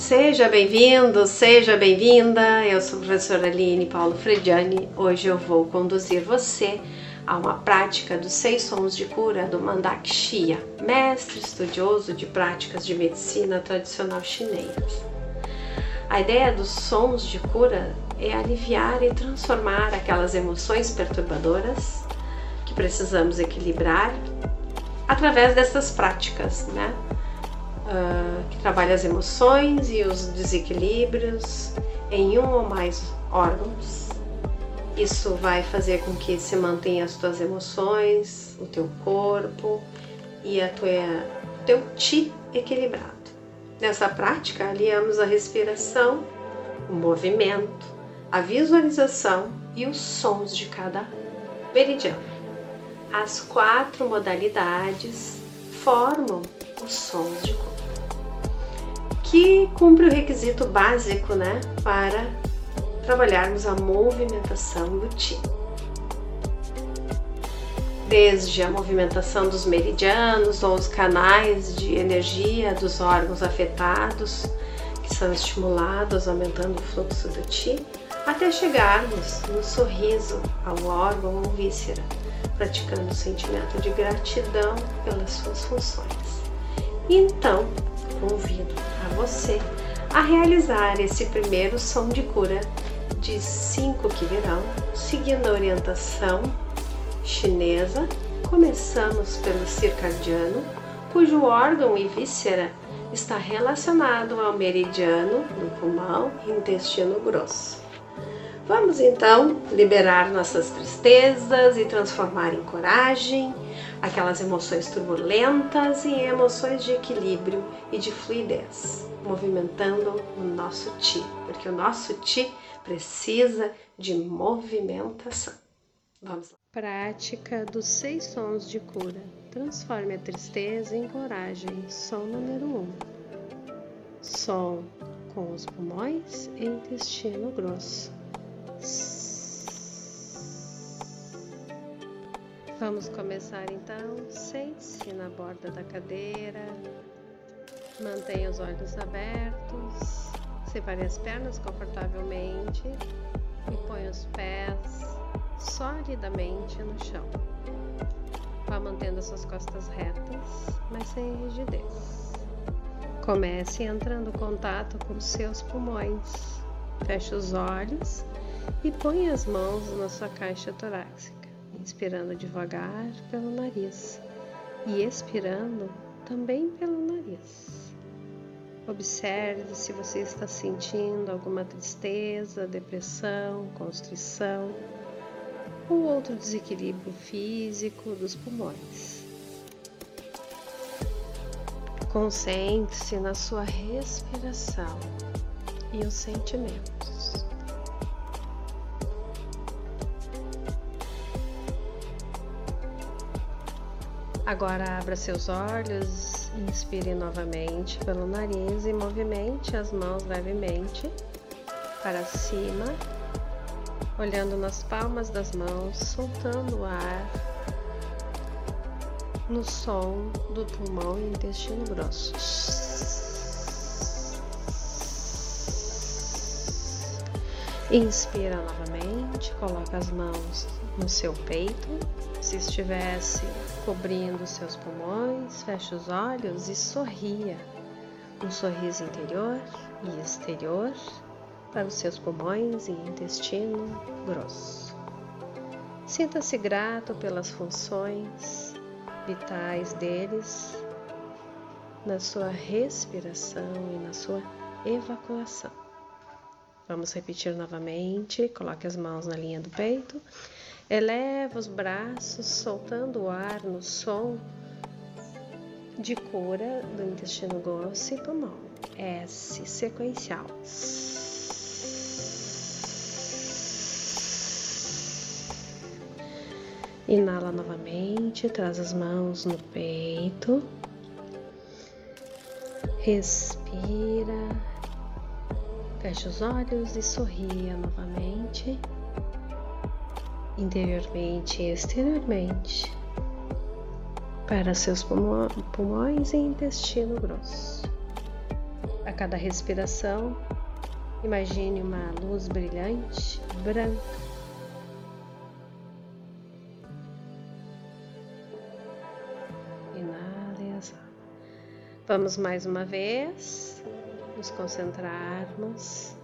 Seja bem-vindo, seja bem-vinda. Eu sou a professora Aline Paulo Frediani. Hoje eu vou conduzir você a uma prática dos seis sons de cura do Mandak mestre estudioso de práticas de medicina tradicional chinesa. A ideia dos sons de cura é aliviar e transformar aquelas emoções perturbadoras que precisamos equilibrar através dessas práticas, né? Uh, que trabalha as emoções e os desequilíbrios em um ou mais órgãos. Isso vai fazer com que se mantenha as tuas emoções, o teu corpo e a tua, teu ti equilibrado. Nessa prática, aliamos a respiração, o movimento, a visualização e os sons de cada meridiano. As quatro modalidades formam os sons de corpo, que cumpre o requisito básico, né, para trabalharmos a movimentação do ti. Desde a movimentação dos meridianos ou os canais de energia dos órgãos afetados, que são estimulados, aumentando o fluxo do ti, até chegarmos no sorriso ao órgão ou víscera, praticando o sentimento de gratidão pelas suas funções. Então, convido você a realizar esse primeiro som de cura de cinco que virão, seguindo a orientação chinesa. Começamos pelo circadiano, cujo órgão e víscera está relacionado ao meridiano no pulmão e intestino grosso. Vamos então liberar nossas tristezas e transformar em coragem aquelas emoções turbulentas em emoções de equilíbrio e de fluidez, movimentando o nosso ti, porque o nosso ti precisa de movimentação. Vamos lá. Prática dos seis sons de cura. Transforme a tristeza em coragem. Som número um. Som com os pulmões e intestino grosso. Vamos começar então. Sente-se na borda da cadeira, mantenha os olhos abertos, separe as pernas confortavelmente e põe os pés solidamente no chão. Vá mantendo suas costas retas, mas sem rigidez. Comece entrando em contato com os seus pulmões. Feche os olhos e põe as mãos na sua caixa torácica, inspirando devagar pelo nariz e expirando também pelo nariz. Observe se você está sentindo alguma tristeza, depressão, constrição ou outro desequilíbrio físico dos pulmões. Concentre-se na sua respiração e os sentimentos. Agora abra seus olhos, inspire novamente pelo nariz e movimente as mãos levemente para cima, olhando nas palmas das mãos, soltando o ar no som do pulmão e intestino grosso. Inspira novamente, coloca as mãos no seu peito. Se estivesse cobrindo seus pulmões, feche os olhos e sorria. Um sorriso interior e exterior para os seus pulmões e intestino grosso. Sinta-se grato pelas funções vitais deles na sua respiração e na sua evacuação. Vamos repetir novamente. Coloque as mãos na linha do peito Eleva os braços, soltando o ar no som de cura do intestino grosso e pulmão. S sequencial. Inala novamente, traz as mãos no peito. Respira. Fecha os olhos e sorria novamente interiormente e exteriormente para seus pulmões e intestino grosso. A cada respiração, imagine uma luz brilhante, branca. Vamos mais uma vez nos concentrarmos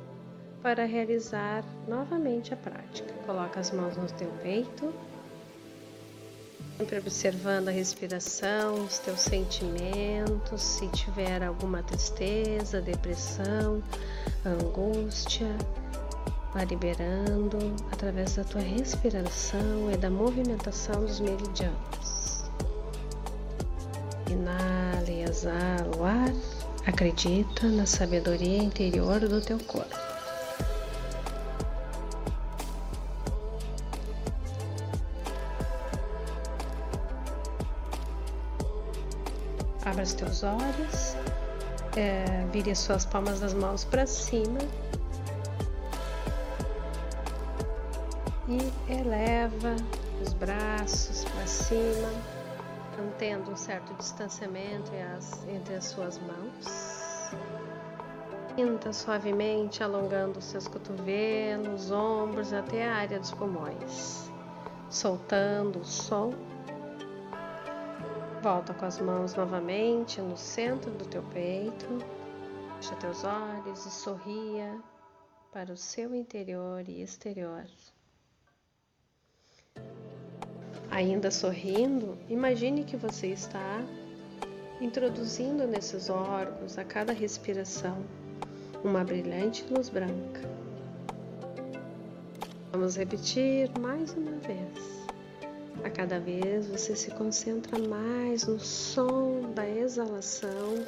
para realizar novamente a prática. Coloca as mãos no teu peito Sempre observando a respiração, os teus sentimentos, se tiver alguma tristeza, depressão, angústia, vá liberando através da tua respiração e da movimentação dos meridianos. Inala e exala o ar, acredita na sabedoria interior do teu corpo. Os teus olhos, é, vire as suas palmas das mãos para cima e eleva os braços para cima, mantendo um certo distanciamento entre as suas mãos. Sinta suavemente alongando os seus cotovelos, ombros até a área dos pulmões, soltando o som Volta com as mãos novamente no centro do teu peito. Fecha teus olhos e sorria para o seu interior e exterior. Ainda sorrindo, imagine que você está introduzindo nesses órgãos a cada respiração uma brilhante luz branca. Vamos repetir mais uma vez. A cada vez você se concentra mais no som da exalação.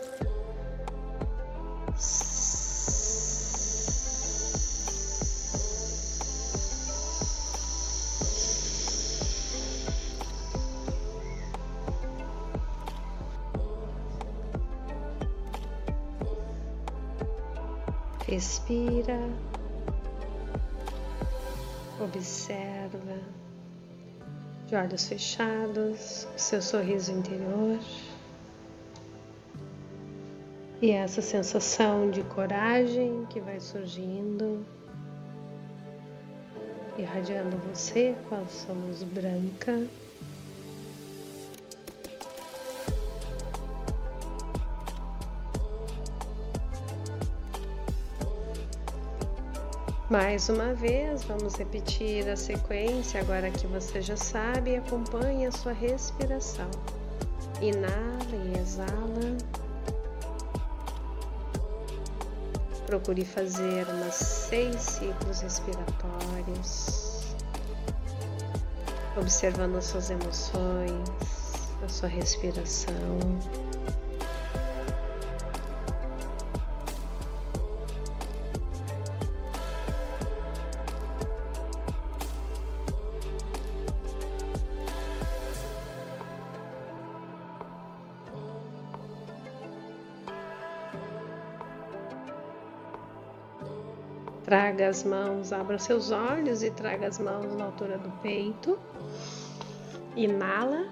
Respira, observa de olhos fechados, seu sorriso interior. E essa sensação de coragem que vai surgindo, irradiando você com a sua luz branca. Mais uma vez, vamos repetir a sequência agora que você já sabe. Acompanhe a sua respiração. Inala e exala. Procure fazer umas seis ciclos respiratórios, observando as suas emoções, a sua respiração. Traga as mãos, abra seus olhos e traga as mãos na altura do peito. Inala.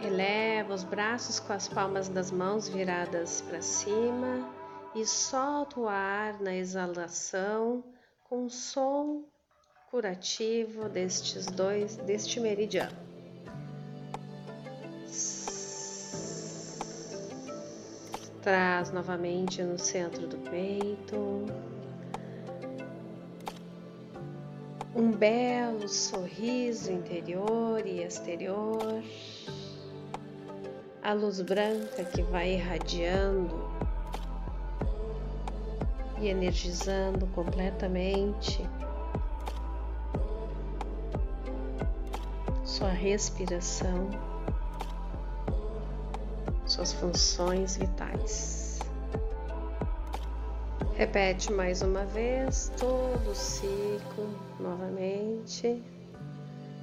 Eleva os braços com as palmas das mãos viradas para cima e solta o ar na exalação com o som curativo destes dois, deste meridiano. Traz novamente no centro do peito. Um belo sorriso interior e exterior, a luz branca que vai irradiando e energizando completamente sua respiração, suas funções vitais. Repete mais uma vez todo o ciclo novamente,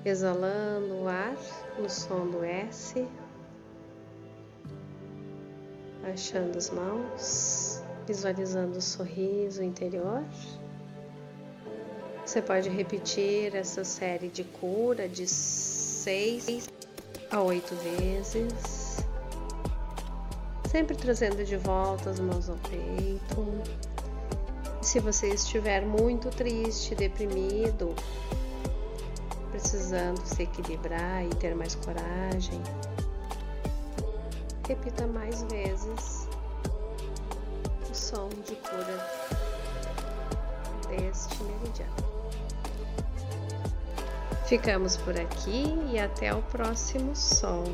exalando o ar no som do S, baixando as mãos, visualizando o sorriso interior. Você pode repetir essa série de cura de seis a oito vezes sempre trazendo de volta as mãos ao peito. Se você estiver muito triste, deprimido, precisando se equilibrar e ter mais coragem, repita mais vezes o som de cura deste meridiano. Ficamos por aqui e até o próximo som.